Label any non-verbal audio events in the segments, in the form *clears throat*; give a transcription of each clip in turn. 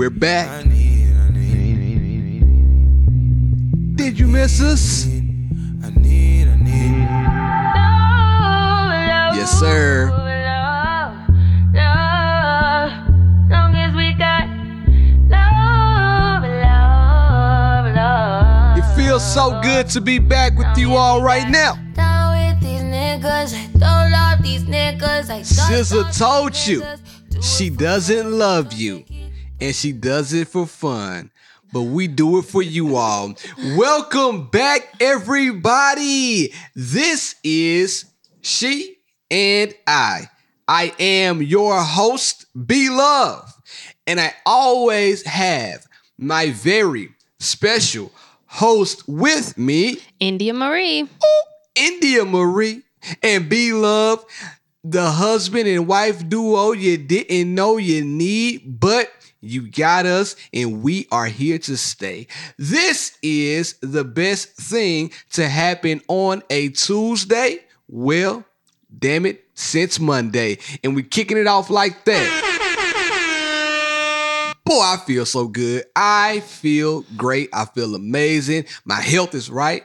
We're back. Did you miss us? Yes, sir. It feels so good to be back with you all right now. SZA told you she doesn't love you and she does it for fun. But we do it for you all. Welcome back, everybody. This is She and I. I am your host, B Love, and I always have my very special host with me, India Marie. India Marie, and B Love, the husband and wife duo you didn't know you need, but you got us, and we are here to stay. This is the best thing to happen on a Tuesday. Well, damn it, since Monday. And we're kicking it off like that. Boy, I feel so good. I feel great. I feel amazing. My health is right.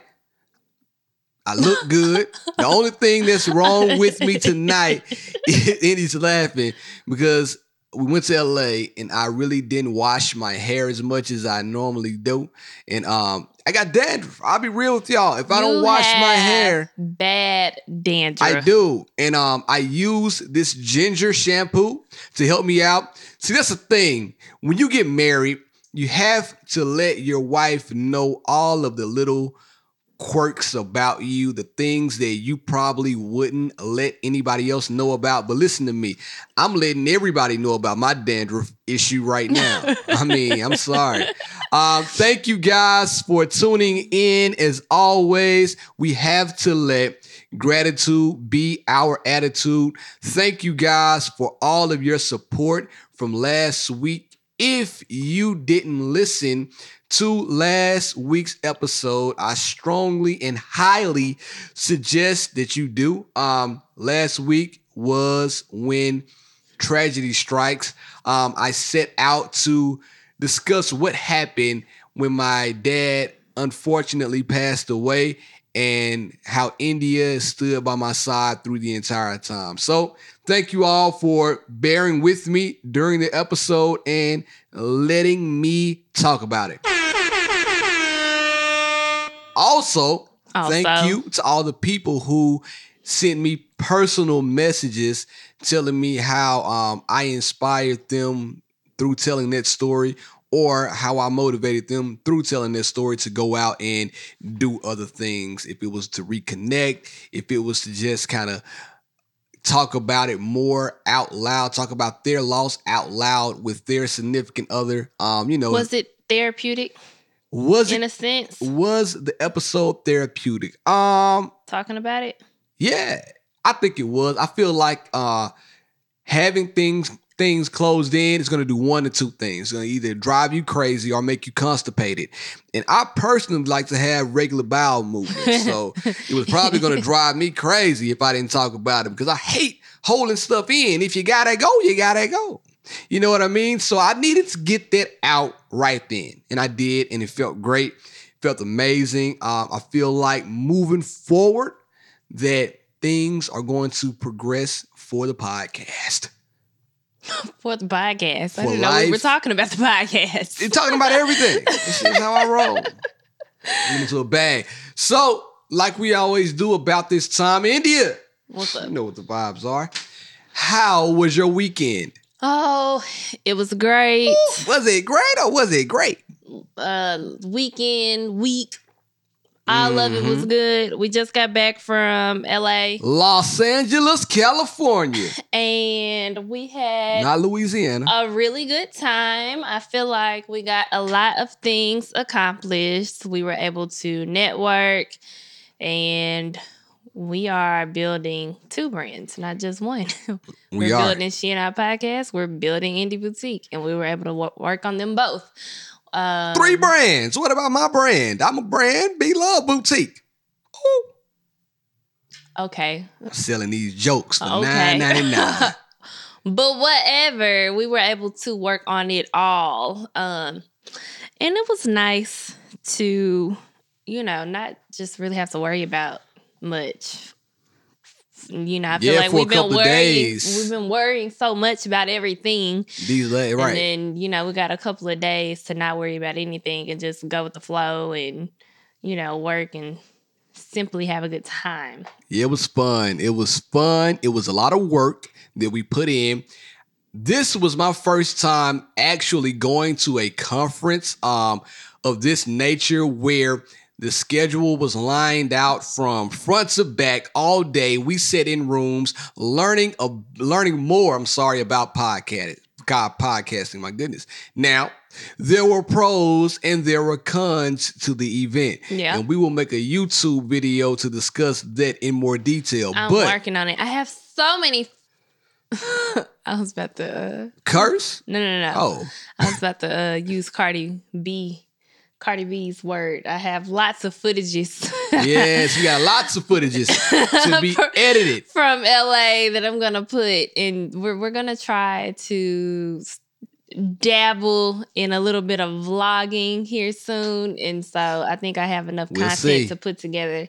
I look good. the only thing that's wrong with me tonight, *laughs* *laughs* and he's laughing because we went to LA and I really didn't wash my hair as much as I normally do. And um I got dandruff. I'll be real with y'all. If I don't wash my hair, Bad dandruff. I do. And um I use this ginger shampoo to help me out. See, that's the thing. When you get married, you have to let your wife know all of the little quirks about you, the things that you probably wouldn't let anybody else know about. But listen to me, I'm letting everybody know about my dandruff issue right now. I mean, I'm sorry. Um, thank you guys for tuning in. As always, we have to let gratitude be our attitude. Thank you guys for all of your support from last week. If you didn't listen, to last week's episode, I strongly and highly suggest that you do. Um, last week was when tragedy strikes. Um, I set out to discuss what happened when my dad unfortunately passed away and how India stood by my side through the entire time. So, thank you all for bearing with me during the episode and letting me talk about it. Also, thank you to all the people who sent me personal messages telling me how um, I inspired them through telling that story or how I motivated them through telling that story to go out and do other things. If it was to reconnect, if it was to just kind of talk about it more out loud, talk about their loss out loud with their significant other. Um, you know, Was it therapeutic was in it a sense? was the episode therapeutic? Um, Talking about it? yeah, I think it was. I feel like uh having things things closed in is going to do one or two things. It's going to either drive you crazy or make you constipated. And I personally like to have regular bowel movements. So it was probably going *laughs* to drive me crazy if I didn't talk about it because I hate holding stuff in. If you got to go, you got to go. You know what I mean? So I needed to get that out right then. And I did. And it felt great. Felt amazing. Um, I feel like moving forward that things are going to progress for the podcast. *laughs* For the podcast. For I didn't know we were talking about the podcast. You're talking about everything. *laughs* This is how I roll. Get into a bag. So, like we always do about this time, India. What's You up? know what the vibes are. How was your weekend? Oh, it was great. Was it great or was it great? Uh weekend, week. All of it was Mm-hmm. good. We just got back from LA Los Angeles, California, *laughs* and we had not Louisiana. a really good time. I feel like we got a lot of things accomplished. We were able to network and we are building two brands, not just one. *laughs* We we're building She and I podcast. We're building Indie Boutique, and we were able to wo- work on them both. Um, Three brands. What about my brand? I'm a brand. B Love Boutique. Ooh. Okay. I'm selling these jokes for Okay. nine ninety nine. *laughs* but whatever, we were able to work on it all. Um, and it was nice to, you know, not just really have to worry about much. You know, I feel Yeah, like we've been worrying. days. We've been worrying so much about everything, These la- right. and then you know we got a couple of days to not worry about anything and just go with the flow and you know work and simply have a good time. Yeah, it was fun. It was fun. It was a lot of work that we put in. This was my first time actually going to a conference um, of this nature where the schedule was lined out from front to back all day. We sat in rooms learning uh, learning more. I'm sorry about podcast. God, podcasting, my goodness. Now, there were pros and there were cons to the event. Yeah. And we will make a YouTube video to discuss that in more detail. I'm but working on it. I have so many. *laughs* I was about to. Uh, curse? no, no, no. Oh, I was about to uh, use Cardi B, Cardi B's word. I have lots of footages. yes, we got lots of footages to be *laughs* edited. from LA that I'm gonna put, and we're we're gonna try to dabble in a little bit of vlogging here soon, and so I think I have enough We'll content see. to put together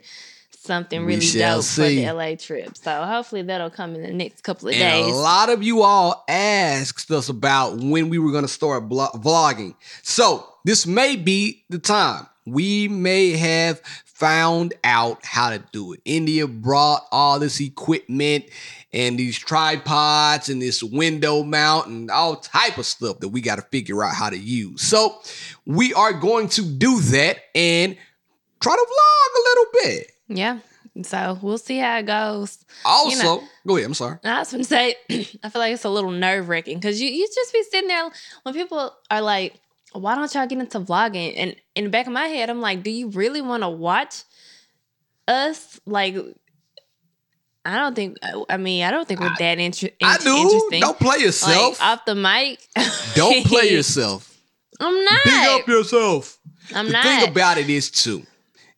something really dope see. for the LA trip. So hopefully that'll come in the next couple of And days. a lot of you all asked us about when we were going to start blo- vlogging. So this may be the time. We may have found out how to do it. India brought all this equipment and these tripods and this window mount and all type of stuff that we got to figure out how to use. So we are going to do that and try to vlog a little bit. Yeah. So we'll see how it goes. Also, know- go ahead. I'm sorry. I was gonna say, *clears throat* I feel like it's a little nerve wracking because you, you just be sitting there when people are like, why don't y'all get into vlogging? And in the back of my head, I'm like, do you really want to watch us? Like, I don't think, I mean, I don't think we're that inter- I do. interesting. Don't play yourself. Like, off the mic. Don't play *laughs* yourself. I'm not. Big up yourself. I'm the not. thing about it is too,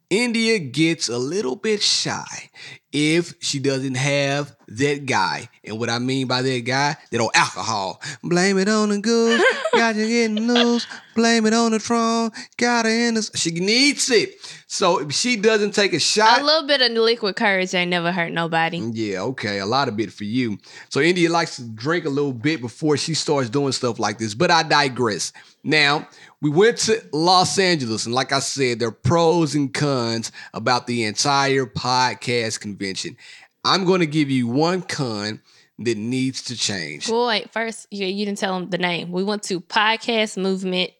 India gets a little bit shy if she doesn't have that guy. And what I mean by that guy, that old alcohol. Blame it on the goose, *laughs* got you getting loose. Blame it on the throne, got her in the. She needs it. So if she doesn't take a shot. a little bit of liquid courage ain't never hurt nobody. Mm, yeah, okay, a lot of bit for you. So India likes to drink a little bit before she starts doing stuff like this. But I digress. Now, we went to Los Angeles, and like I said, there are pros and cons about the entire podcast convention. I'm going to give you one con that needs to change. Well, wait, first, you, you didn't tell them the name. We went to Podcast Movement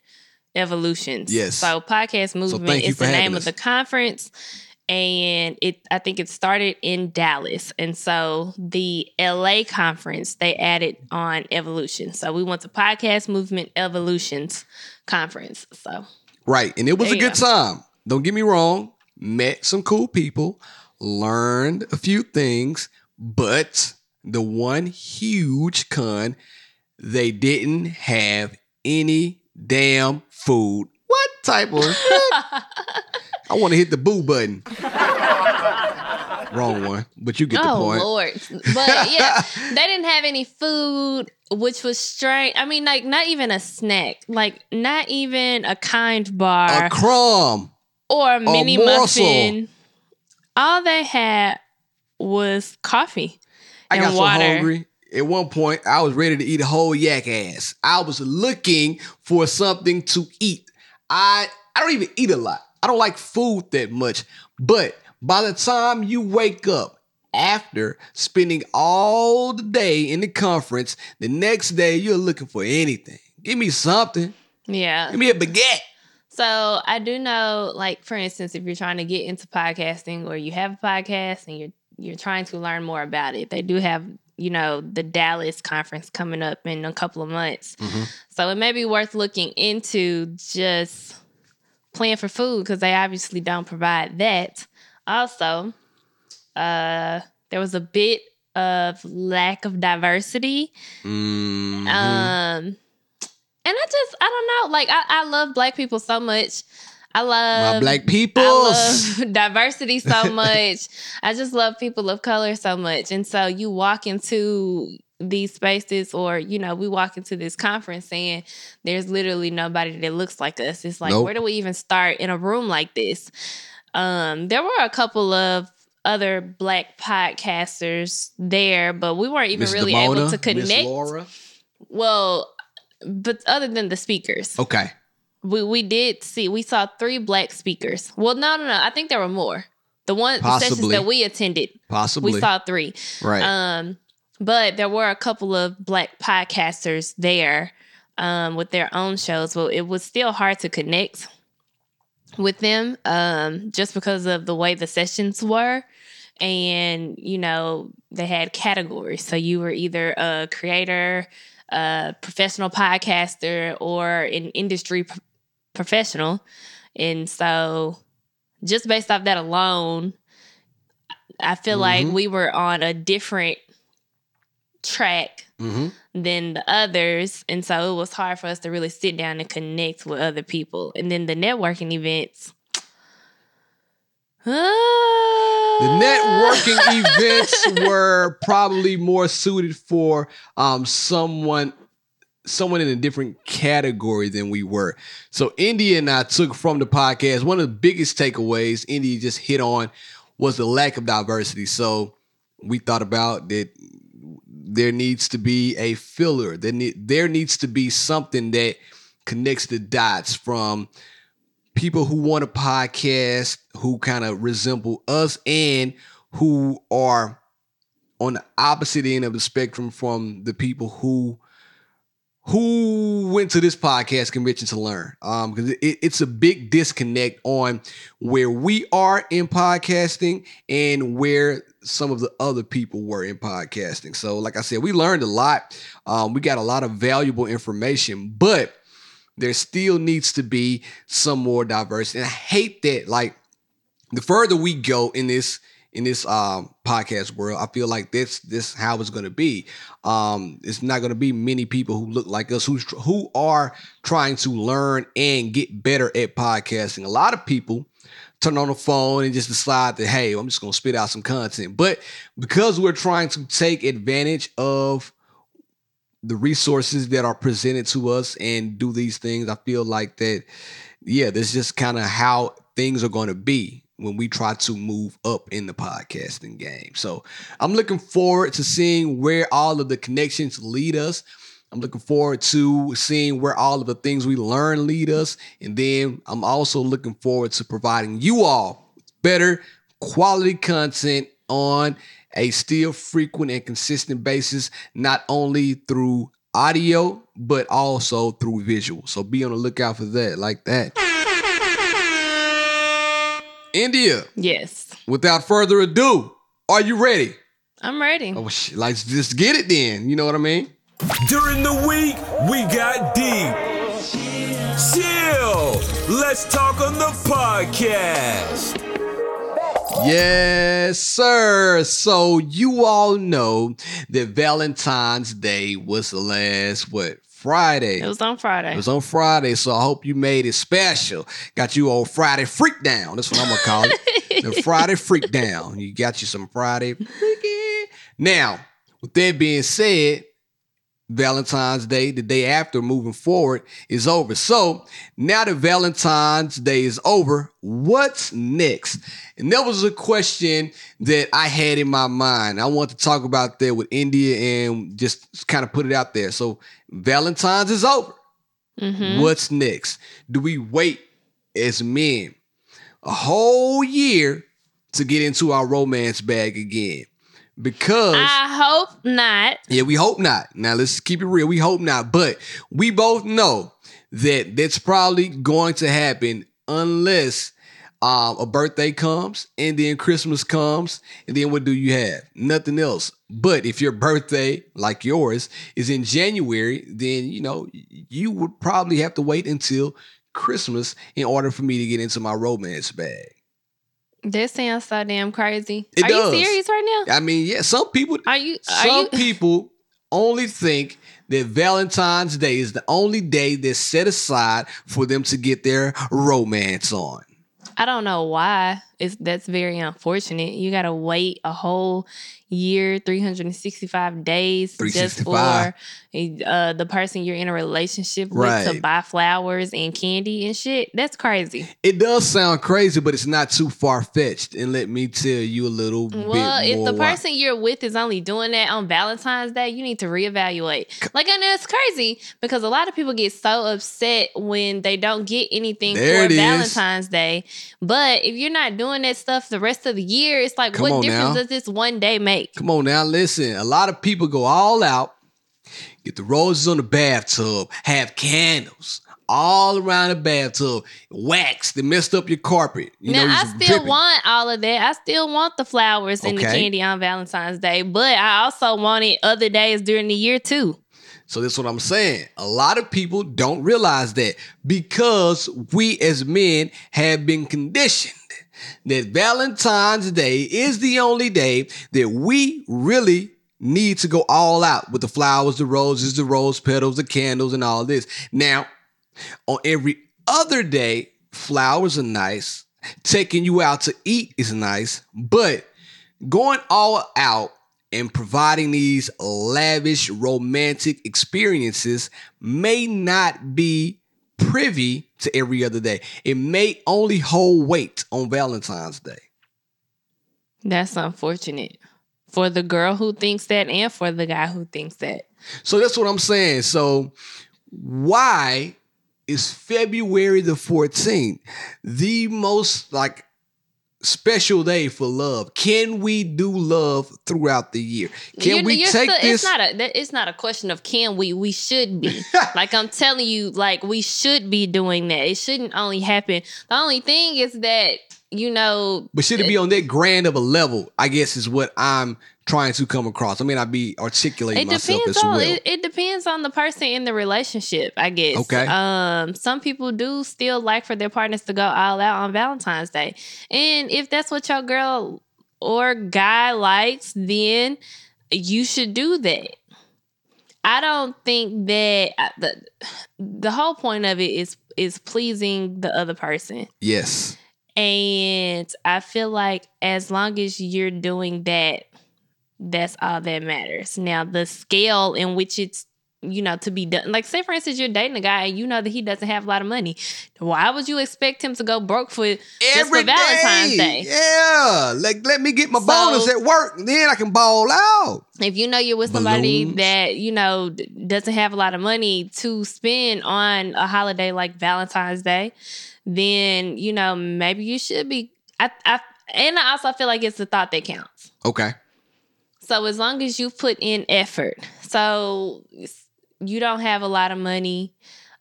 Evolutions. Yes. So, Podcast Movement you is the name us. of the conference. And it, I think it started in Dallas. And so the LA conference, they added on Evolution. So we went to Podcast Movement Evolutions conference. So Right. And it was a good time. Don't get me wrong. Met some cool people, learned a few things, but the one huge con, they didn't have any damn food. What type of *laughs* I want to hit the boo button. Wrong one, but you get the oh, point. oh. Lord. But yeah, they didn't have any food, which was strange. I mean, like not even a snack, like not even a kind bar. A crumb. or a mini morsel. muffin. All they had was coffee I and got water. so hungry. At one point, I was ready to eat a whole yak ass. I was looking for something to eat. I I don't even eat a lot. I don't like food that much. But by the time you wake up after spending all the day in the conference, the next day you're looking for anything. Give me something. Yeah. Give me a baguette. So I do know, like for instance, if you're trying to get into podcasting or you have a podcast and you're you're trying to learn more about it, they do have you know the Dallas conference coming up in a couple of months. Mm-hmm. So it may be worth looking into just playing for food because they obviously don't provide that. Also, uh, there was a bit of lack of diversity. Mhm. Um, and I just I don't know. Like I, I love black people so much. I love My black people. I love *laughs* diversity so *laughs* much. I just love people of color so much. And so you walk into these spaces or you know we walk into this conference saying there's literally nobody that looks like us it's like Nope. where do we even start in a room like this um there were a couple of other black podcasters there but we weren't even Miss really Damona, able to connect Laura. well but other than the speakers Okay. we we did see we saw three black speakers well no no no i think there were more the one the sessions Possibly. that we attended Possibly. we saw three right. um, but there were a couple of black podcasters there um, with their own shows. Well, it was still hard to connect with them um, just because of the way the sessions were. And, you know, they had categories. So you were either a creator, a professional podcaster, or an industry p- professional. And so just based off that alone, I feel like Mhm. we were on a different track hmm than the others. And so it was hard for us to really sit down and connect with other people. And then the networking events. The networking *laughs* events were probably more suited for um, someone someone in a different category than we were. So India and I took from the podcast one of the biggest takeaways India just hit on was the lack of diversity. So we thought about that there needs to be a filler. There, need, there needs to be something that connects the dots from people who want a podcast who kind of resemble us and who are on the opposite end of the spectrum from the people who who went to this podcast convention to learn um because it, it's a big disconnect on where we are in podcasting and where some of the other people were in podcasting so like i said we learned a lot um we got a lot of valuable information but there still needs to be some more diversity. And I hate that. Like the further we go in this in this um, podcast world, I feel like this this how it's going to be. Um, it's not going to be many people who look like us who who are trying to learn and get better at podcasting. A lot of people turn on the phone and just decide that hey, I'm just going to spit out some content. But because we're trying to take advantage of the resources that are presented to us and do these things, I feel like that, yeah, this is just kind of how things are going to be when we try to move up in the podcasting game. So I'm looking forward to seeing where all of the connections lead us. I'm looking forward to seeing where all of the things we learn lead us. And then I'm also looking forward to providing you all better quality content on a still frequent and consistent basis, not only through audio, but also through visual. So be on the lookout for that, like that. India, Yes. without further ado, are you ready? I'm ready. Oh, sh- let's just get it then. You know what I mean? During the week, we got deep. Chill. Let's talk on the podcast. Yes, sir. So you all know that Valentine's Day was the last what Friday. It was on Friday. It was on Friday, so I hope you made it special. Got you on Friday freak down. That's what I'm gonna call it. *laughs* the Friday freak down. You got you some Friday freaky. Now, with that being said, Valentine's Day, the day after moving forward, is over. So now that Valentine's Day is over, what's next? And that was a question that I had in my mind. I want to talk about that with India and just kind of put it out there. So Valentine's is over. Mhm. What's next? Do we wait as men a whole year to get into our romance bag again? Because I hope not. yeah, we hope not. Now let's keep it real. We hope not, but we both know that that's probably going to happen unless um, a birthday comes and then Christmas comes, and then what do you have? Nothing else. But if your birthday, like yours, is in January, then you know you would probably have to wait until Christmas in order for me to get into my romance bag. That sounds so damn crazy. It Are does. you serious right now? I mean, yeah, some people Are you? Are Some you? *laughs* people only think that Valentine's Day is the only day that's set aside for them to get their romance on. I don't know why. It's that's very unfortunate. You gotta wait a whole year, 365 days just for uh, the person you're in a relationship with to buy flowers and candy and shit. That's crazy. It does sound crazy, but it's not too far fetched. And let me tell you a little bit. Well, if the why. person you're with is only doing that on Valentine's Day, you need to reevaluate. Like, I know it's crazy because a lot of people get so upset when they don't get anything There for is. Valentine's Day. But if you're not doing that stuff the rest of the year, it's like, Come what difference now. does this one day make? Come on now, listen. A lot of people go all out, get the roses on the bathtub, have candles all around the bathtub, wax. They messed up your carpet. You now know, I still dripping. want all of that. I still want the flowers and the candy on Valentine's Day, but I also want it other days during the year too. So that's what I'm saying. A lot of people don't realize that because we as men have been conditioned that Valentine's Day is the only day that we really need to go all out with the flowers, the roses, the rose petals, the candles, and all this. Now, on every other day, flowers are nice. Taking you out to eat is nice, but going all out and providing these lavish romantic experiences may not be privy to every other day. It may only hold weight on Valentine's Day. That's unfortunate for the girl who thinks that and for the guy who thinks that. So that's what I'm saying. So why is February the 14th the most like special day for love? Can we do love throughout the year? Can You're- we you're take still- this? It's not a. that- It's not a question of can we. We should be. *laughs* like I'm telling you, like we should be doing that. It shouldn't only happen. The only thing is that you know. But should it be on that grand of a level? I guess is what I'm trying to come across. I may not be articulating It myself depends as on well. it, it depends on the person in the relationship, I guess. Okay. Um, some people do still like for their partners to go all out on Valentine's Day, and if that's what your girl or guy likes, then you should do that. I don't think that uh, the the whole point of it is is pleasing the other person. yes. And I feel like as long as you're doing that, that's all that matters. Now, the scale in which it's, you know, to be done, like say for instance, you're dating a guy and you know that he doesn't have a lot of money. Why would you expect him to go broke for just Every for Valentine's Day? Yeah. Like let me get my So- bonus at work, then I can ball out. If you know you're with somebody Balloons. that, you know, doesn't have a lot of money to spend on a holiday like Valentine's Day, then, you know, maybe you should be. I, I, and I also feel like it's the thought that counts. Okay. So as long as you put in effort, so you don't have a lot of money,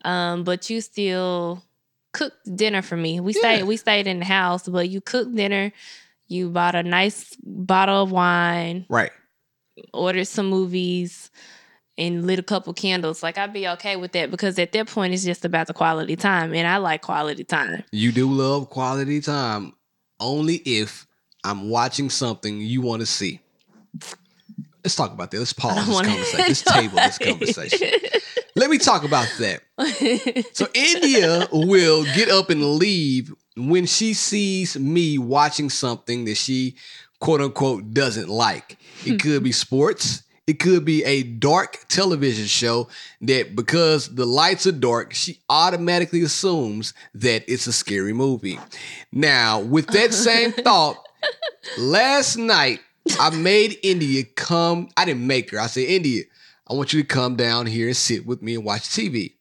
um, but you still cooked dinner for me. We Yeah. stayed we stayed in the house, but you cooked dinner. You bought a nice bottle of wine, Right. ordered some movies, and lit a couple candles. Like I'd be okay with that because at that point it's just about the quality time, and I like quality time. You do love quality time only if I'm watching something you want to see. Let's talk about that. Let's pause this conversation. *laughs* Let's table this conversation. Let me talk about that. *laughs* So India will get up and leave when she sees me watching something that she quote unquote doesn't like. It could be sports. It could be a dark television show that because the lights are dark, she automatically assumes that it's a scary movie. Now, with that same *laughs* thought, last night I made India come. I didn't make her. I said, India, I want you to come down here and sit with me and watch TV.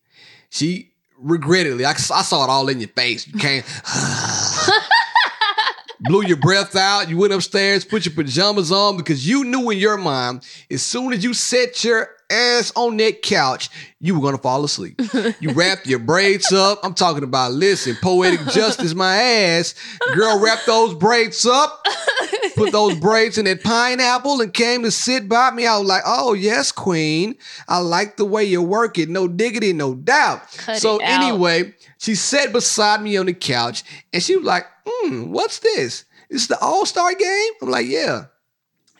She regrettably, I, I saw it all in your face. You came, *sighs* blew your breath out. You went upstairs, put your pajamas on because you knew in your mind, as soon as you set your ass on that couch, you were gonna fall asleep. You wrapped your braids up. I'm talking about, listen, poetic justice, my ass. Girl, wrap those braids up, put those braids in that pineapple, and came to sit by me. I was like, oh, yes, queen. I like the way you work it. No diggity, no doubt. Cut so, anyway, she sat beside me on the couch and she was like, hmm, what's this? This is the All Star game? I'm like, yeah.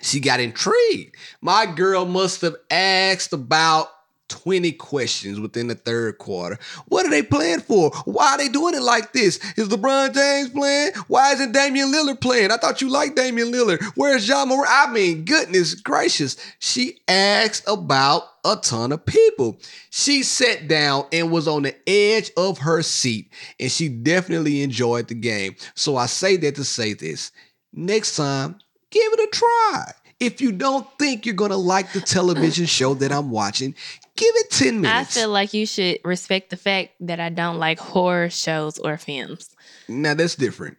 She got intrigued. My girl must have asked about 20 questions within the third quarter. What are they playing for? Why are they doing it like this? Is LeBron James playing? Why isn't Damian Lillard playing? I thought you liked Damian Lillard. Where's Ja Morant? I mean, goodness gracious. She asked about a ton of people. She sat down and was on the edge of her seat, and she definitely enjoyed the game. So I say that to say this. Next time, give it a try. If you don't think you're gonna like the television show that I'm watching, give it 10 minutes. I feel like you should respect the fact that I don't like horror shows or films. now that's different.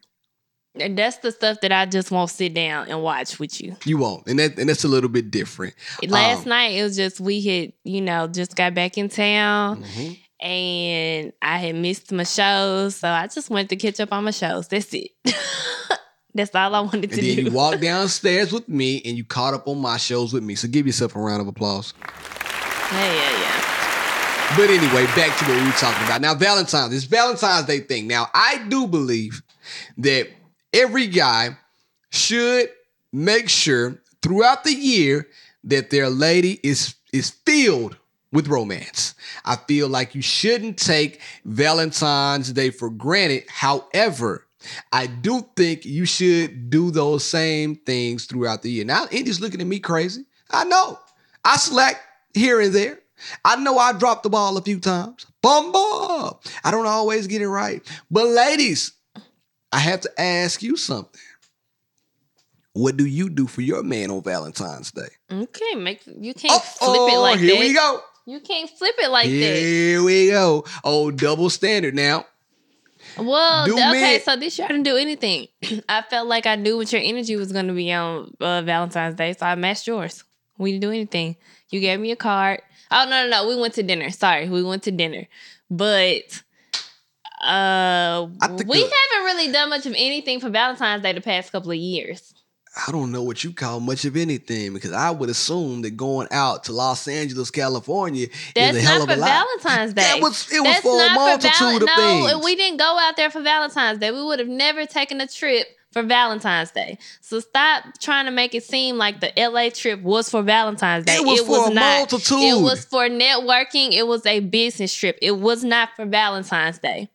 And that's the stuff that I just won't sit down and watch with you. You won't. And that and that's a little bit different. Last Um, night it was just we had, you know, just got back in town mhm. and I had missed my shows, so I just wanted to catch up on my shows. That's it. *laughs* That's all I wanted to then do. you walked *laughs* downstairs with me and you caught up on my shows with me. So give yourself a round of applause. Yeah, yeah, yeah. But anyway, back to what we were talking about. Now, Valentine's, this Valentine's Day thing. Now, I do believe that every guy should make sure throughout the year that their lady is is filled with romance. I feel like you shouldn't take Valentine's Day for granted. However, I do think you should do those same things throughout the year. Now, Indy's looking at me crazy. I know. I slack here and there. I know I dropped the ball a few times. Bum bum. I don't always get it right. But ladies, I have to ask you something. What do you do for your man on Valentine's Day? Okay, make you can't flip it oh, like here that. Here we go. You can't flip it like that. here we go. Oh, double standard now. Well, Do okay, me- so this year I didn't do anything. *clears throat* I felt like I knew what your energy was going to be on uh, Valentine's Day, so I matched yours. We didn't do anything. You gave me a card. Oh no, no, no. We went to dinner. Sorry, we went to dinner, but uh, we haven't really done much of anything for Valentine's Day the past couple of years. I don't know what you call much of anything because I would assume that going out to Los Angeles, California That's is a hell of a lot. Valentine's Day. That was it was That's for a not multitude Val- of no, things. we didn't go out there for Valentine's Day. We would have never taken a trip for Valentine's Day. So stop trying to make it seem like the LA trip was for Valentine's Day. It was for a not. multitude. It was for networking. It was a business trip. It was not for Valentine's Day.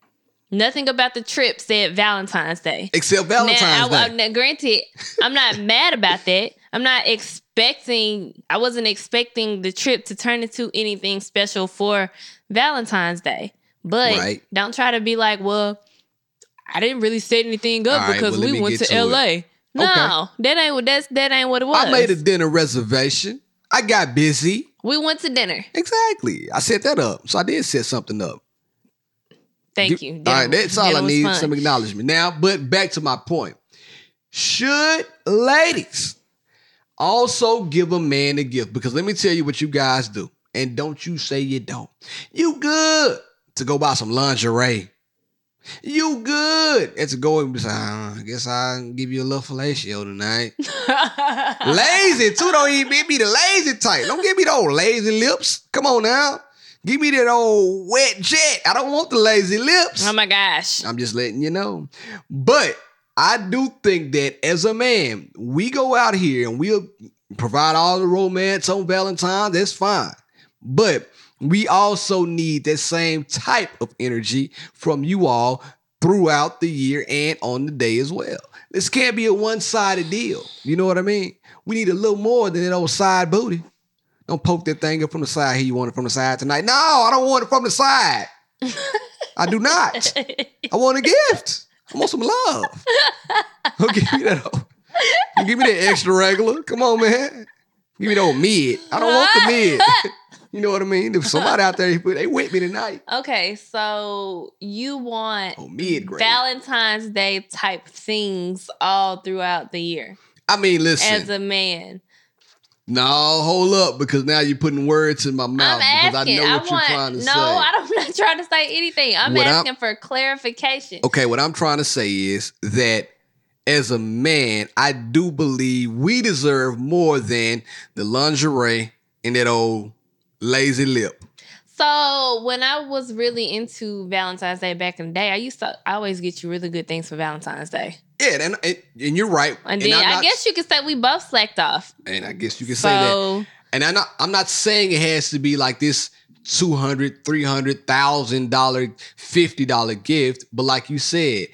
Nothing about the trip said Valentine's Day. Except Valentine's now, I, Day. I- now, granted, I'm not *laughs* mad about that. I'm not expecting. I wasn't expecting the trip to turn into anything special for Valentine's Day. But Right. don't try to be like, well, I didn't really set anything up right, because well, we went to, to it. LA. No, that ain't what that's that ain't what it was. I made a dinner reservation. I got busy. we went to dinner. Exactly. I set that up. So I did set something up. Thank you. All right, that's all I need. fun. Some acknowledgement. Now, but back to my point. Should ladies also give a man a gift? Because let me tell you what you guys do. And don't you say you don't. You good to go buy some lingerie. You good. And to go and be like, "Ah, I guess I'll give you a little fellatio tonight. *laughs* lazy too. Don't even be- be the lazy type. Don't give me the old lazy lips. Come on now. Give me that old wet jet. I don't want the lazy lips. oh my gosh. I'm just letting you know. But I do think that as a man, we go out here and we'll provide all the romance on Valentine's. That's fine. But we also need that same type of energy from you all throughout the year and on the day as well. This can't be a one-sided deal. You know what I mean? We need a little more than that old side booty. Don't poke that thing up from the side. Here, you want it from the side tonight? No, I don't want it from the side. I do not. I want a gift. I want some love. Don't give me that. old- give me that extra regular. Come on, man. Give me the old mid. I don't want the mid. You know what I mean? If somebody out there, *laughs* they with me tonight. Okay, so you want Oh. Valentine's Day type things all throughout the year I mean, listen. as a man. no, hold up, because now you're putting words in my mouth I'm because asking. I know I, what you're trying want to no. say. I don't, *laughs* I'm not trying to say anything. I'm What I'm- asking for clarification. Okay, what I'm trying to say is that as a man, I do believe we deserve more than the lingerie and that old lazy lip. So when I was really into Valentine's Day back in the day, I used to I always get you really good things for Valentine's Day. Yeah, and and, and you're right. And then I'm I not- guess you could say we both slacked off. and I guess you can say that. And I'm not I'm not saying it has to be like this 200 300000 dollar 50 dollar gift but like you said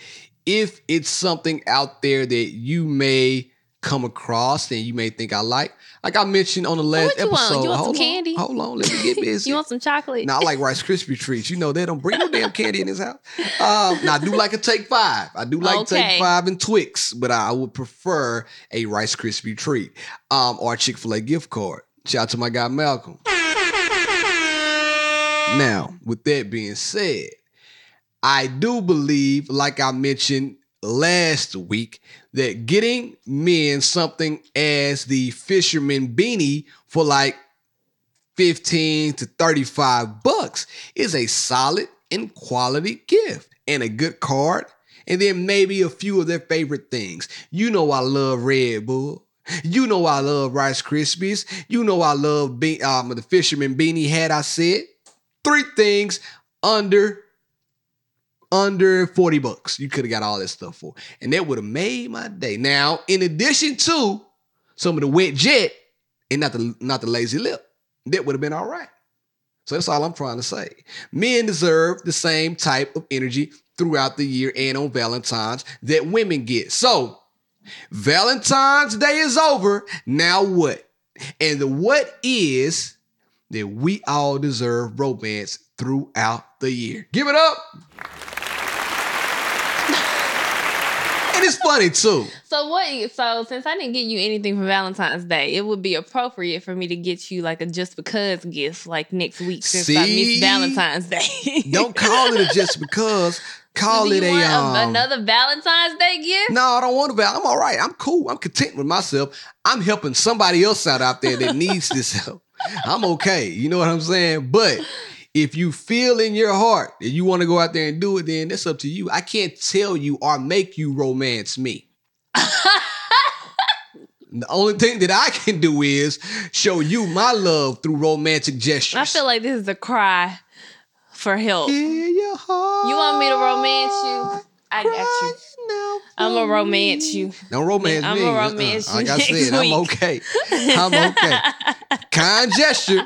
if it's something out there that you may come across and you may think i like like i mentioned on the last what you want? episode You want some hold candy? on hold on let me get *laughs* busy You want some chocolate? now I like Rice Krispie treats. You know they don't bring no damn candy in this house. Um, now I do like a Take Five. I do like Okay. Take Five and Twix, but I would prefer a Rice Krispie treat um, or a Chick Fil A gift card. Shout out to my guy Malcolm. Now, with that being said, I do believe, like I mentioned last week, that getting men something as the fisherman beanie for like 15 to 35 bucks is a solid and quality gift and a good card. And then maybe a few of their favorite things. You know I love Red Bull. You know I love Rice Krispies. You know I love be- um, the fisherman beanie hat I said. Three things under under 40 bucks. You could have got all that stuff for. And that would have made my day. Now, in addition to some of the wet jet and not the not the lazy lip, that would have been all right. So that's all I'm trying to say. Men deserve the same type of energy throughout the year and on Valentine's that women get. So Valentine's Day is over. Now what? And the what is that we all deserve romance throughout the year. Give it up. and it's funny too. So what? So since I didn't get you anything for Valentine's Day, it would be appropriate for me to get you like a just because gift like next week since I See? missed Valentine's Day. *laughs* Don't call it a just because. Call it you a want um, another Valentine's Day gift? No, I don't want to. Val. I'm all right. I'm cool. I'm content with myself. I'm helping somebody else out out there that needs this help. I'm okay. You know what I'm saying? But if you feel in your heart that you want to go out there and do it, then that's up to you. I can't tell you or make you romance me. *laughs* the only thing that I can do is show you my love through romantic gestures. I feel like this is a cry for help. Hear your heart You want me to romance you? I got you. I'm a romance you. Don't romance I'm me. a Uh-uh. romance you Like I said, I'm okay. I'm okay. *laughs* kind gesture,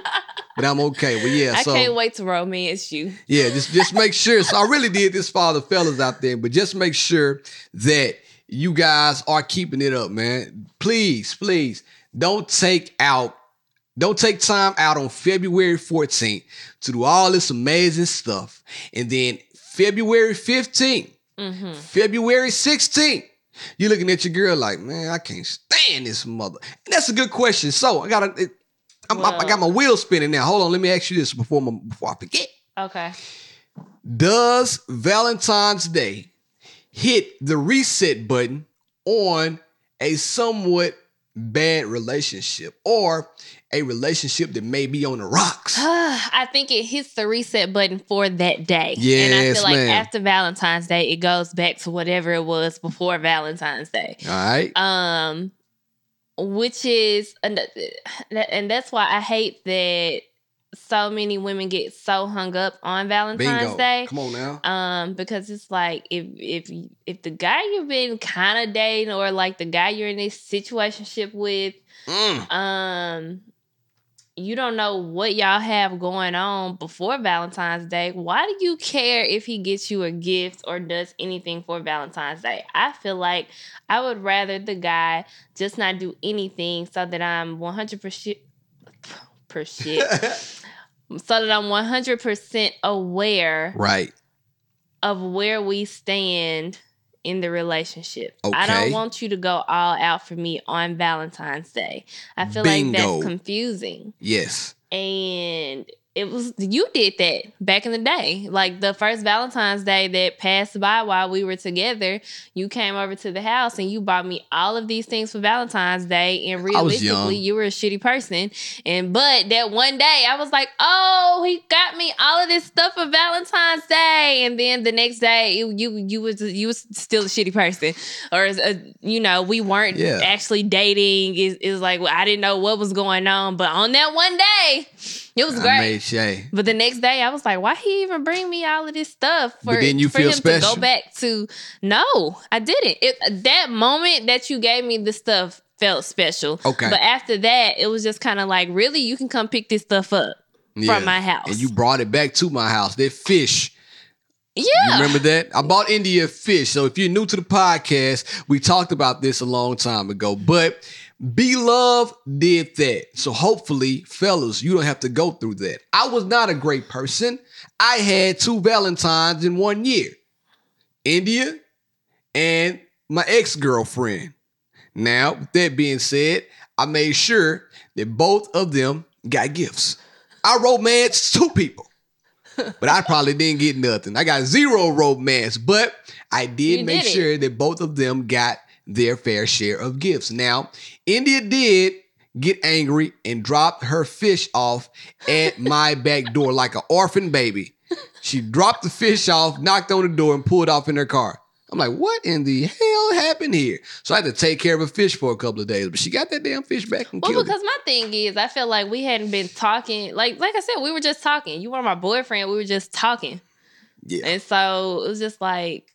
but I'm okay. But yeah, I so can't wait to romance you. yeah, just just make sure. So I really did this for all the fellas out there, but just make sure that you guys are keeping it up, man. Please, please don't take out, don't take time out on February 14th to do all this amazing stuff, and then February 15th, Mm-hmm. February 16th. You're looking at your girl like, man, I can't stand this mother. And that's a good question. So I got to, I'm, I got my wheel spinning now. Hold on, let me ask you this before my, before I forget. Okay. Does Valentine's Day hit the reset button on a somewhat bad relationship or a relationship that may be on the rocks? *sighs* I think it hits the reset button for that day. and I Yes, feel like ma'am. after Valentine's Day, it goes back to whatever it was before Valentine's Day. All right. Um, which is, and that's why I hate that so many women get so hung up on Valentine's Bingo. Day. Come on now. Um, because it's like if if if the guy you've been kind of dating or like the guy you're in this situationship with, Mm. um, you don't know what y'all have going on before Valentine's Day. Why do you care if he gets you a gift or does anything for Valentine's Day? I feel like I would rather the guy just not do anything so that I'm 100% per shit. so that I'm 100% aware right. of where we stand in the relationship. I don't want you to go all out for me on Valentine's Day. I feel like that's confusing. Yes. And it was you did that back in the day. Like the first Valentine's Day that passed by while we were together, you came over to the house and you bought me all of these things for Valentine's Day. And I was young. realistically, you were a shitty person. And but that one day I was like, oh, he got me all of this stuff for Valentine's Day. And then the next day it- you you was you was still a shitty person. Or uh, you know, we weren't Yeah. actually dating. Is is like well, I didn't know what was going on. But on that one day, it was I great. Shay. But the next day, I was like, "Why he even bring me all of this stuff for, But then you for feel him special. to go back to?" No, I didn't. It, that moment that you gave me the stuff felt special. Okay. but after that, it was just kind of like, "Really, you can come pick this stuff up." Yeah. from my house. And you brought it back to my house. That fish. yeah. You remember that? I bought India fish. So if you're new to the podcast, we talked about this a long time ago. But B Love did that. So hopefully, fellas, you don't have to go through that. I was not a great person. I had two Valentines in one year. India and my ex-girlfriend. Now, with that being said, I made sure that both of them got gifts. I romanced two people *laughs* but I probably didn't get nothing. I got zero romance, but I did You make did sure that both of them got their fair share of gifts. Now, India did get angry and dropped her fish off at *laughs* my back door like an orphan baby. She dropped the fish off, knocked on the door, and pulled off in her car. I'm like, what in the hell happened here? So I had to take care of a fish for a couple of days, but she got that damn fish back and Well, killed it. because my thing is, I feel like we hadn't been talking. Like, like I said, we were just talking. You were my boyfriend. We were just talking, Yeah. and so it was just like,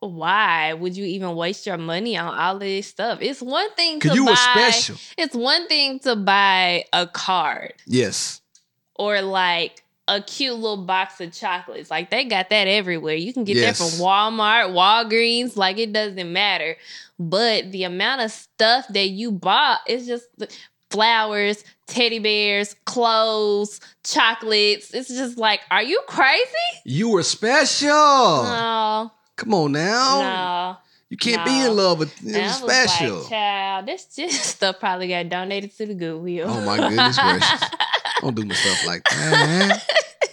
why would you even waste your money on all this stuff? It's one thing to you buy. were special. It's one thing to buy a card Yes. or like a cute little box of chocolates. Like they got that everywhere. You can get Yes. that from Walmart, Walgreens. Like it doesn't matter. But the amount of stuff that you bought is just flowers, teddy bears, clothes, chocolates. It's just like, are you crazy? You were special. No, Come on now. no. You can't be in love with And it I was was special. like, child, this *laughs* just stuff probably got donated to the Goodwill. Oh my goodness gracious. *laughs* Don't do my stuff like that. man.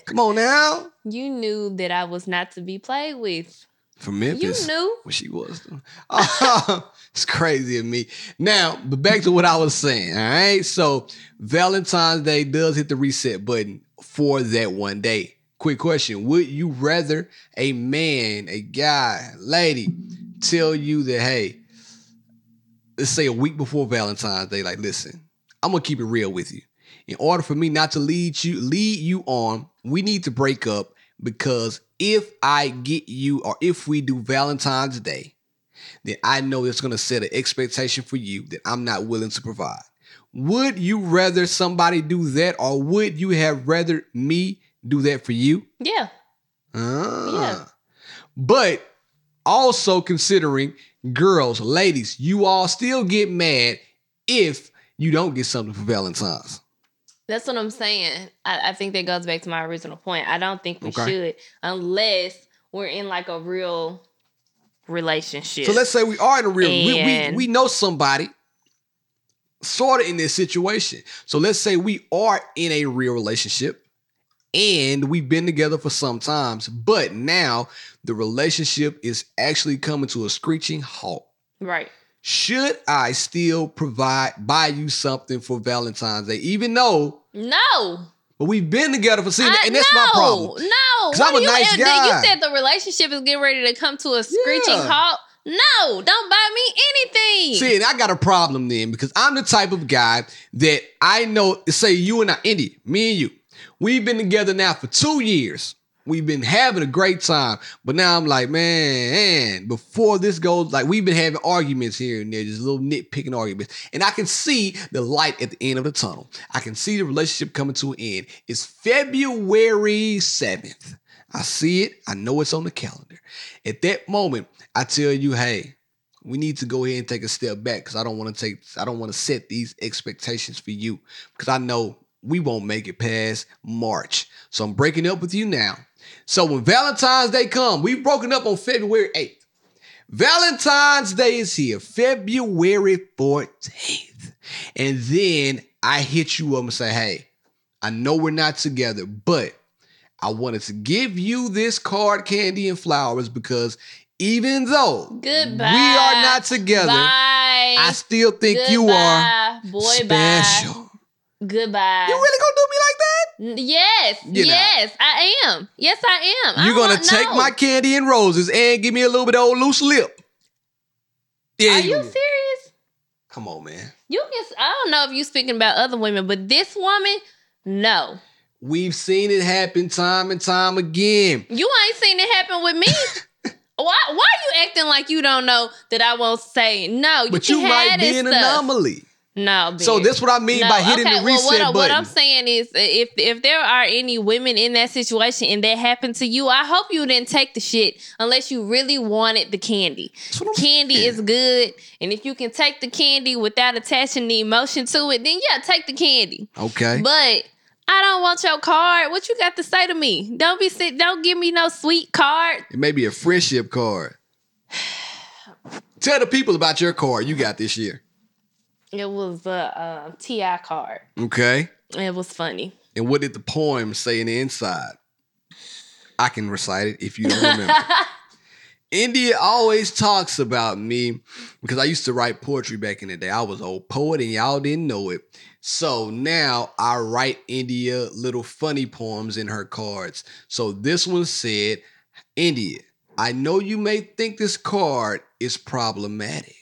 Come on now. you knew that I was not to be played with. From Memphis. You knew. What she was. *laughs* Oh, it's crazy of me. Now, but back to what I was saying. All right. So Valentine's Day does hit the reset button for that one day. Quick question. Would you rather a man, a guy, lady tell you that, hey, let's say a week before Valentine's Day, like, listen, I'm gonna keep it real with you. In order for me not to lead you, lead you on, we need to break up because if I get you or if we do Valentine's Day, then I know it's gonna set an expectation for you that I'm not willing to provide. Would you rather somebody do that or would you have rather me do that for you? Yeah. Ah. Yeah. But also considering girls, ladies, you all still get mad if you don't get something for Valentine's. That's what I'm saying. I, I think that goes back to my original point. I don't think we Okay. should unless we're in like a real relationship. So let's say we are in a real we, we we know somebody sort of in this situation. So let's say we are in a real relationship and we've been together for some times, but now the relationship is actually coming to a screeching halt. right. Should I still provide buy you something for Valentine's Day, even though No. but we've been together for see, and that's no, my problem. No. 'Cause What I'm a you, nice guy. You said the relationship is getting ready to come to a screeching Yeah. halt. No, don't buy me anything. See, and I got a problem then because I'm the type of guy that I know. Say you and I, Indy, me and you, we've been together now for two years. We've been having a great time, but now I'm like, man, before this goes, like we've been having arguments here and there, just little nitpicking arguments, and I can see the light at the end of the tunnel. I can see the relationship coming to an end. It's February seventh. I see it. I know it's on the calendar. At that moment, I tell you, hey, we need to go ahead and take a step back because I don't want to take, I don't want to set these expectations for you because I know we won't make it past March. So I'm breaking up with you now. So when Valentine's Day come, we've broken up on February 8th. Valentine's Day is here, February 14th. And then I hit you up and say, hey, I know we're not together, but I wanted to give you this card, candy, and flowers because even though Goodbye. we are not together, Bye. I still think you are Boy, special. bye. Goodbye. You really gonna do me like that? Yes, You're not. yes, I am. Yes, I am. You're don't gonna take no. my candy and roses and give me a little bit of old loose lip. Yeah, Are you- you serious? Come on, man. You can. I don't know if you're speaking about other women, but this woman, no. We've seen it happen time and time again. You ain't seen it happen with me. *laughs* why? Why you acting like you don't know that I won't say no? You But you might be an stuff. anomaly. No, So bitch. that's what I mean No, by hitting okay, the well, reset what, I- button. what I'm saying is, if if there are any women in that situation and that happened to you, I hope you didn't take the shit unless you really wanted the candy. What Candy saying. is good, and if you can take the candy without attaching the emotion to it, then yeah, take the candy. okay. But I don't want your card. What you got to say to me? Don't be sit. Don't give me no sweet card. it may be a friendship card. *sighs* Tell the people about your card you got this year. It was a uh, Ti card. Okay. It was funny. And what did the poem say in the inside? I can recite it if you don't remember. *laughs* India always talks about me because I used to write poetry back in the day. I was an old poet and y'all didn't know it. So now I write India little funny poems in her cards. So this one said, India, I know you may think this card is problematic,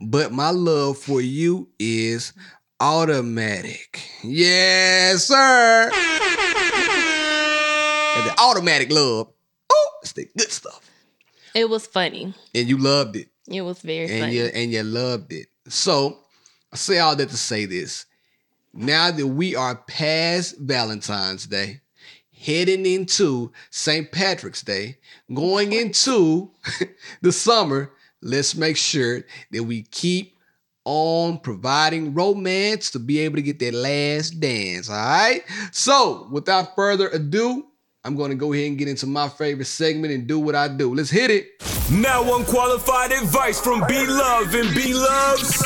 but my love for you is automatic. Yes, sir. And the automatic love. Oh, it's the good stuff. It was funny. And you loved it. It was very And funny. you and you loved it. So I say all that to say this. Now that we are past Valentine's Day, heading into St. Patrick's Day, going into *laughs* the summer, let's make sure that we keep on providing romance to be able to get that last dance. All right. So without further ado, I'm going to go ahead and get into my favorite segment and do what I do. Let's hit it. Now unqualified advice from B Love and B Love's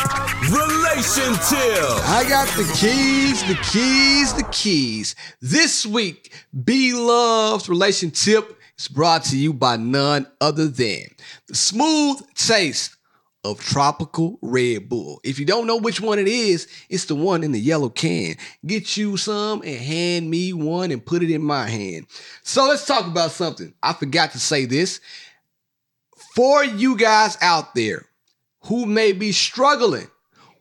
Relation Tip. I got the keys, the keys, the keys. This week, B Love's relation tip is brought to you by none other than the smooth taste of tropical Red Bull. If you don't know which one it is, it's the one in the yellow can. Get you some and hand me one and put it in my hand. So let's talk about something. I forgot to say this. For you guys out there who may be struggling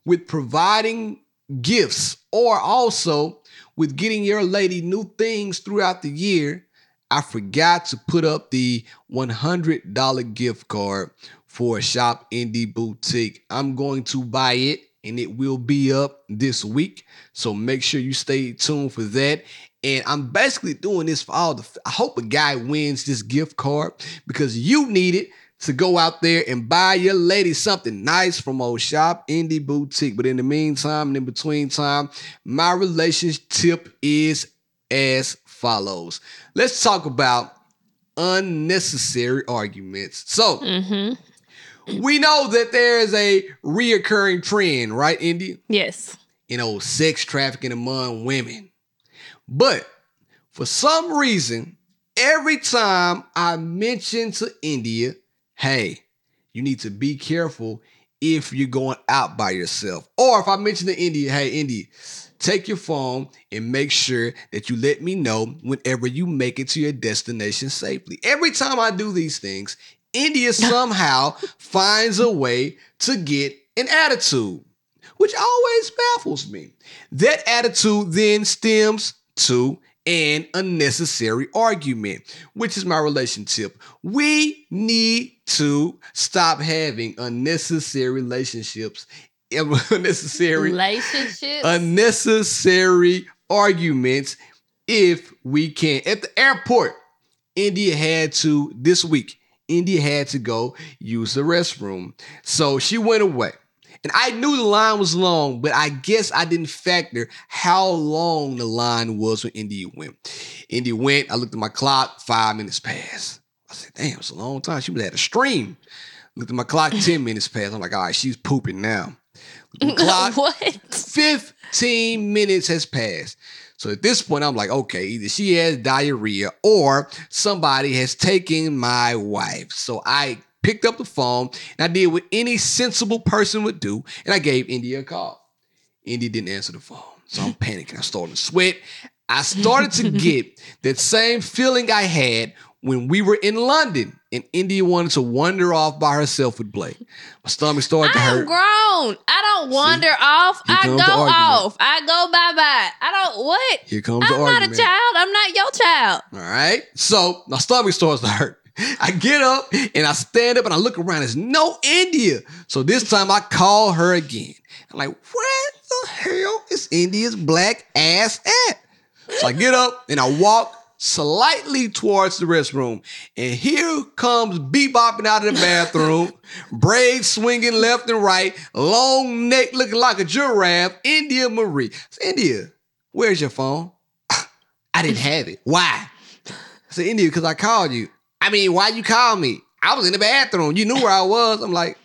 with providing gifts or also with getting your lady new things throughout the year, I forgot to put up the $100 gift card for Shop Indie Boutique. I'm going to buy it and it will be up this week. So make sure you stay tuned for that. And I'm basically doing this for all the. I hope a guy wins this gift card because you need it to go out there and buy your lady something nice from old shop indie boutique. But in the meantime and in between time, my relationship is as follows. Let's talk about unnecessary arguments. So mm-hmm. we know that there is a reoccurring trend, right, Indy? Yes. You know, sex trafficking among women. But for some reason, every time I mention to India, hey, you need to be careful if you're going out by yourself. Or if I mention to India, hey, India, take your phone and make sure that you let me know whenever you make it to your destination safely. Every time I do these things, India *laughs* somehow finds a way to get an attitude, which always baffles me. That attitude then stems to an unnecessary argument, which is my relationship. We need to stop having unnecessary relationships, *laughs* unnecessary, Relationships. unnecessary arguments if we can. At the airport, India had to, this week, India had to go use the restroom. So she went away. And I knew the line was long, but I guess I didn't factor how long the line was when India went. India went, I looked at my clock, five minutes passed. I said, damn, it's a long time. She was at a stream. Looked at my clock, 10 minutes passed. I'm like, all right, she's pooping now. *laughs* Clock, what? 15 minutes has passed. So at this point, I'm like, okay, either she has diarrhea or somebody has taken my wife. So I picked up the phone and I did what any sensible person would do, and I gave India a call. India didn't answer the phone. So I'm panicking. I started to sweat. I started to *laughs* get that same feeling I had when we were in London and India wanted to wander off by herself with Blake. My stomach started to hurt. I'm grown. I don't wander off. I go off. I go bye bye. I don't what? Here comes the argument. I'm not a child. I'm not your child. All right. So my stomach starts to hurt. *laughs* I get up and I stand up and I look around. There's no India. So this time I call her again. I'm like, where the hell is India's black ass at? So I get up and I walk slightly towards the restroom, and here comes bebopping out of the bathroom, *laughs* braids swinging left and right, long neck looking like a giraffe, India Marie. Said, India, where's your phone? *laughs* I didn't have it. Why? I said, India, because I called you. I mean, why you call me? I was in the bathroom. You knew where I was. I'm like,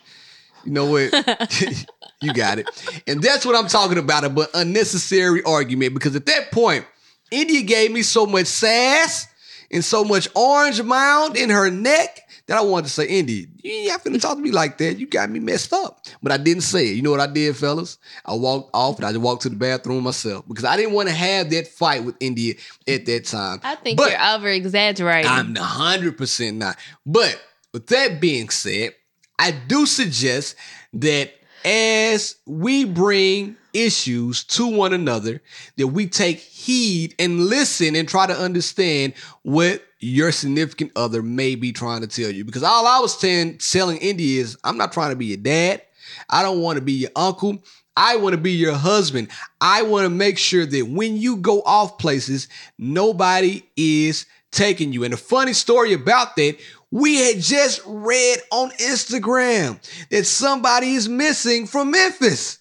you know what? *laughs* you got it. And that's what I'm talking about, but unnecessary argument. Because at that point, India gave me so much sass and so much Orange Mound in her neck that I wanted to say, India, you ain't have to talk to me like that. You got me messed up. But I didn't say it. You know what I did, fellas? I walked off and I just walked to the bathroom myself because I didn't want to have that fight with India at that time. I think But- you're over exaggerating. I'm hundred percent not. But with that being said, I do suggest that as we bring issues to one another, that we take heed and listen and try to understand what your significant other may be trying to tell you. Because all I was saying, telling India is, I'm not trying to be your dad. I don't want to be your uncle. I want to be your husband. I want to make sure that when you go off places, nobody is taking you. And the funny story about that, we had just read on Instagram that somebody is missing from Memphis.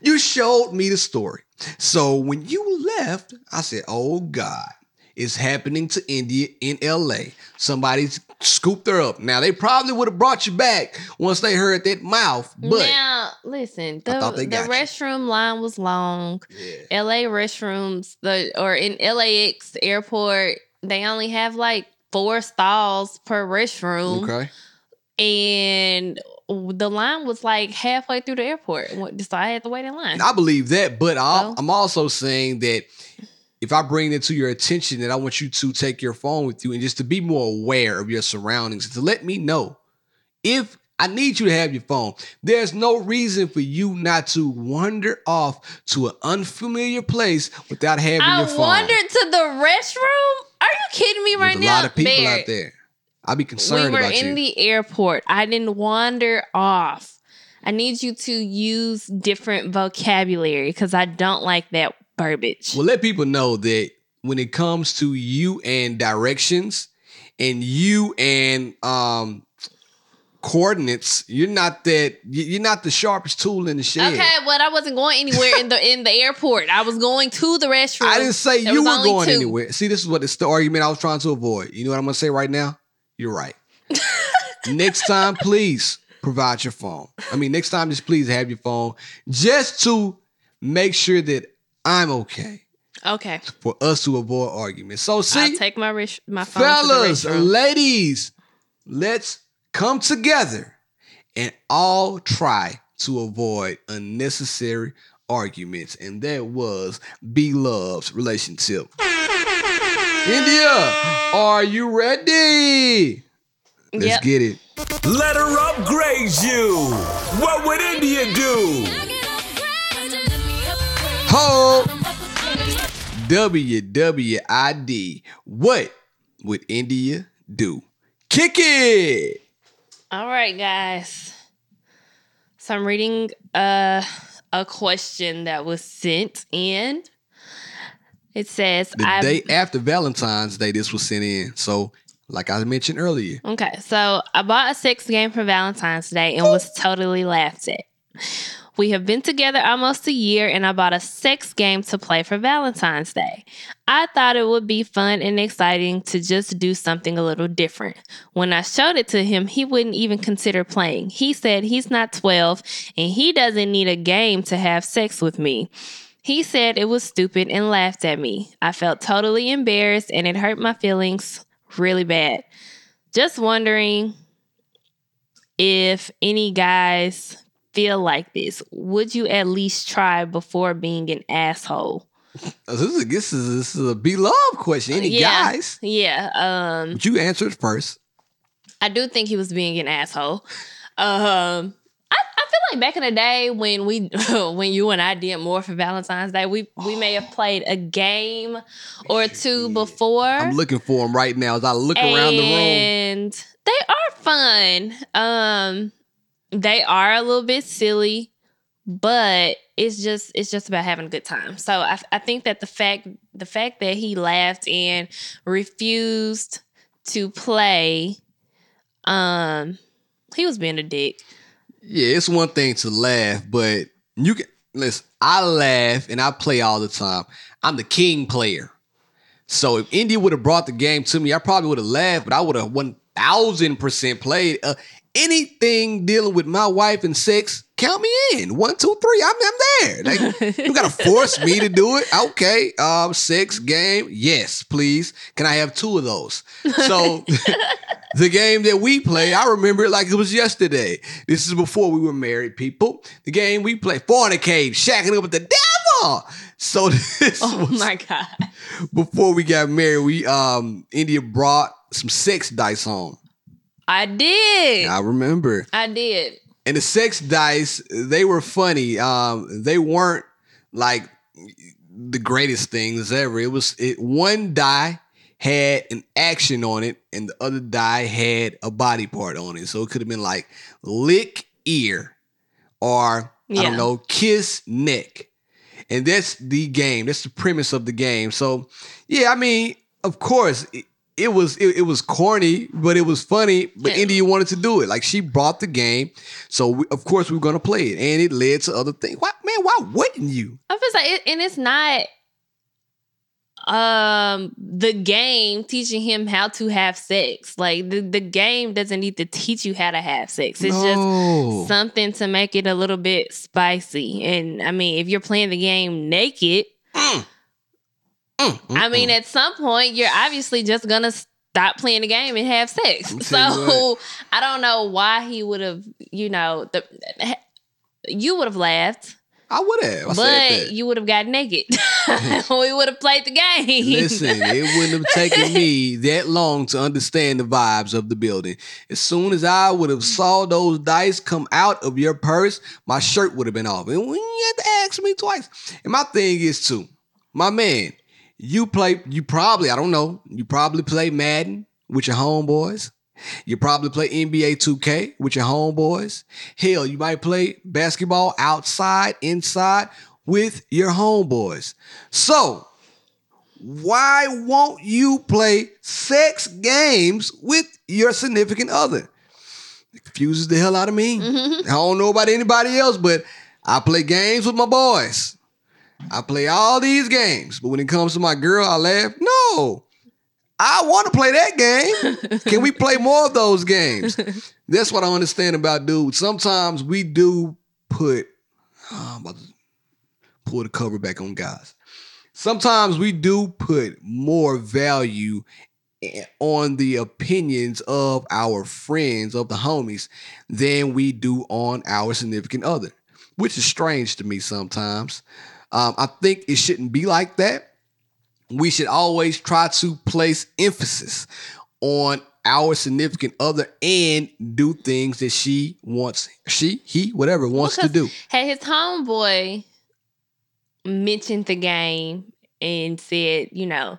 You showed me the story. So when you left, I said, Oh God, it's happening to India in LA. Somebody's scooped her up. Now they probably would have brought you back once they heard that mouth, but now, listen, the, the got you. restroom line was long. yeah. LA restrooms, the or in LAX airport, they only have like four stalls per restroom, Okay. and the line was like halfway through the airport, so I had to wait in line. I believe that, but Oh. I'm also saying that if I bring it to your attention, that I want you to take your phone with you and just to be more aware of your surroundings, to let me know if I need you to have your phone. There's no reason for you not to wander off to an unfamiliar place without having I your phone. wandered to the restroom. Are you kidding me right now? There's a now? lot of people Barrett, out there. I'll be We concerned were about in you. the airport. I didn't wander off. I need you to use different vocabulary because I don't like that verbiage. Well, let people know that when it comes to you and directions and you and um coordinates, you're not that you- you're not the sharpest tool in the shed. Okay, but I wasn't going anywhere in the in the airport. I was going to the restroom. I didn't say There you were going two. anywhere. See, this is what it's the argument I was trying to avoid. You know what I'm gonna say right now? You're right. next time, please provide your phone. I mean, next time, just please have your phone just to make sure that I'm okay Okay, for us to avoid arguments. So see, I'll take my res- my phone fellas, ladies, let's come together and all try to avoid unnecessary arguments. And that was B Love's relationship. India, are you ready? Let's Yep. get it. Let her upgrade you. What would India do? Ho! WWID. What would India do? Kick it! All right, guys. So I'm reading uh, a question that was sent in. It says, The I day after Valentine's Day, this was sent in. So, like I mentioned earlier, Okay, so I bought a sex game for Valentine's Day and was totally laughed at. We have been together almost a year and I bought a sex game to play for Valentine's Day. I thought it would be fun and exciting to just do something a little different. When I showed it to him, he wouldn't even consider playing. He said he's not 12 and he doesn't need a game to have sex with me. He said it was stupid and laughed at me. I felt totally embarrassed and it hurt my feelings really bad. Just wondering if any guys feel like this. Would you at least try before being an asshole? *laughs* This is this is, this is a B Love question. Any Yeah. guys? Yeah. Um But you answer it first. I do think he was being an asshole. Um feel like back in the day when we *laughs* when you and I did more for Valentine's Day, we we may have played a game or two before. I'm looking for him right now as I look around the room. and they are fun. Um, they are a little bit silly, but it's just it's just about having a good time. So I, I think that the fact the fact that he laughed and refused to play, um, he was being a dick. Yeah, it's one thing to laugh, but you can listen. I laugh and I play all the time. I'm the king player. So if India would have brought the game to me, I probably would have laughed, but I would have one thousand percent played. Uh, anything dealing with my wife and sex, count me in. One, two, three. I'm, I'm there. Like, you gotta *laughs* force me to do it. Okay. Um, sex game. Yes, please. Can I have two of those? So *laughs* the game that we play, I remember it like it was yesterday. This is before we were married, people. The game we play, fornicate, shacking up with the devil. So *laughs* this Oh my god! before we got married. We um India brought some sex dice home. I did. I remember. I did. And the sex dice, they were funny. Um, they weren't like the greatest things ever. It was it one die had an action on it, and the other die had a body part on it. So it could have been like lick ear or I don't know, kiss neck. And that's the game. That's the premise of the game. So yeah, I mean, of course, it, it was it, it was corny, but it was funny. But Yeah. India wanted to do it. Like she brought the game, so we, of course we were gonna play it, and it led to other things. Why, man? Why wouldn't you? I was like, it, and it's not um the game teaching him how to have sex. Like the, the game doesn't need to teach you how to have sex. It's just something to make it a little bit spicy. And I mean, if you're playing the game naked, Mm, I mean, at some point, you're obviously just gonna stop playing the game and have sex. I'll tell you So I don't know why he would have, you know, the you would have laughed, I would have. I said but you would have got naked. *laughs* *laughs* we would have played the game. Listen, it wouldn't have taken me *laughs* that long to understand the vibes of the building. As soon as I would have saw those dice come out of your purse, my shirt would have been off. And you had to ask me twice. And my thing is too, my man, you play, you probably, I don't know, you probably play Madden with your homeboys. You probably play NBA 2K with your homeboys. Hell, you might play basketball outside, inside with your homeboys. So, why won't you play sex games with your significant other? It confuses the hell out of me. Mm-hmm. I don't know about anybody else, but I play games with my boys. I play all these games, but when it comes to my girl, I laugh. No, I want to play that game. *laughs* Can we play more of those games? *laughs* That's what I understand about dudes. Sometimes we do put, oh, I'm about to pull the cover back on guys. Sometimes we do put more value on the opinions of our friends, of the homies, than we do on our significant other, which is strange to me sometimes. Um, I think it shouldn't be like that. We should always try to place emphasis on our significant other and do things that she wants, she, he, whatever wants to do. Had his homeboy mentioned the game and said, you know,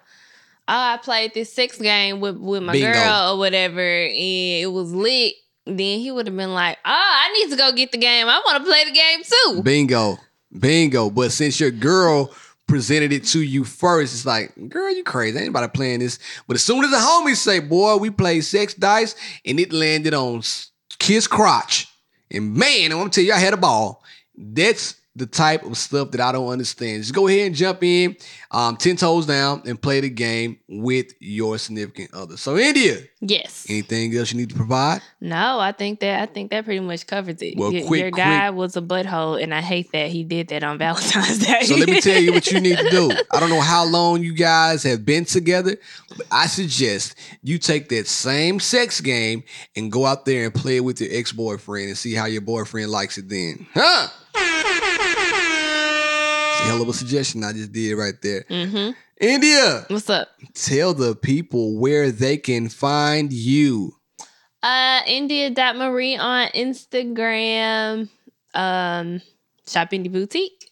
oh, I played this sex game with, with my Bingo. girl or whatever, and it was lit. Then he would have been like, "Oh, I need to go get the game. I want to play the game too." Bingo. Bingo. But since your girl presented it to you first, it's like, girl, you crazy. Ain't nobody playing this. But as soon as the homies say, boy, we play sex dice and it landed on Kiss Crotch. And man, I'm gonna tell you, I had a ball. That's the type of stuff that I don't understand. Just go ahead and jump in, um, 10 toes down, and play the game with your significant other. So, India, Yes. anything else you need to provide? No, I think that I think that pretty much covers it. Well, your, quick, your guy was a butthole, and I hate that he did that on Valentine's *laughs* Day. So let me tell you what you need to do. I don't know how long you guys have been together, but I suggest you take that same sex game and go out there and play it with your ex-boyfriend and see how your boyfriend likes it then. Huh? Hell of a suggestion I just did right there. hmm India, What's up? tell the people where they can find you. Uh, India.Marie on Instagram, um, Shop Indie Boutique.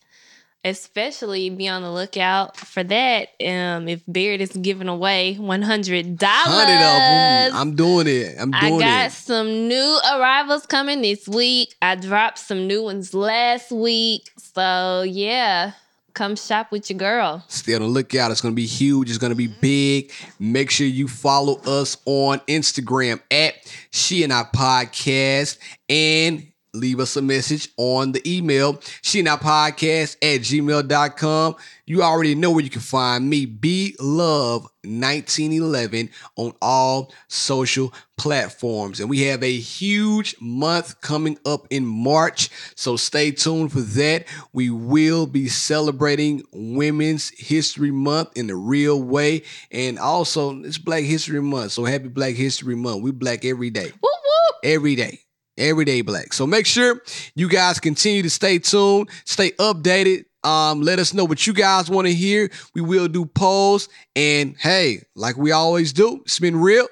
especially be on the lookout for that. Um, if Beard is giving away one hundred dollars, Hundred of them. I'm doing it. I'm doing it. I got it. some new arrivals coming this week. I dropped some new ones last week. So yeah, come shop with your girl. Stay on the lookout. It's going to be huge. It's going to be mm-hmm. big. Make sure you follow us on Instagram at She and I Podcast and leave us a message on the email she and I podcast at gmail.com. You already know where you can find me, B Love 1911 on all social platforms. And we have a huge month coming up in March. So stay tuned for that. We will be celebrating Women's History Month in the real way. And also, it's Black History Month. So happy Black History Month. We black every day. Whoop whoop. Every day. Everyday black. So make sure you guys continue to stay tuned, stay updated. Um, let us know what you guys want to hear. We will do polls. And hey, like we always do, it's been real.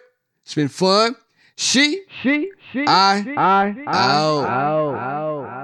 It's been fun. She, She, she, I, I, out. out, out.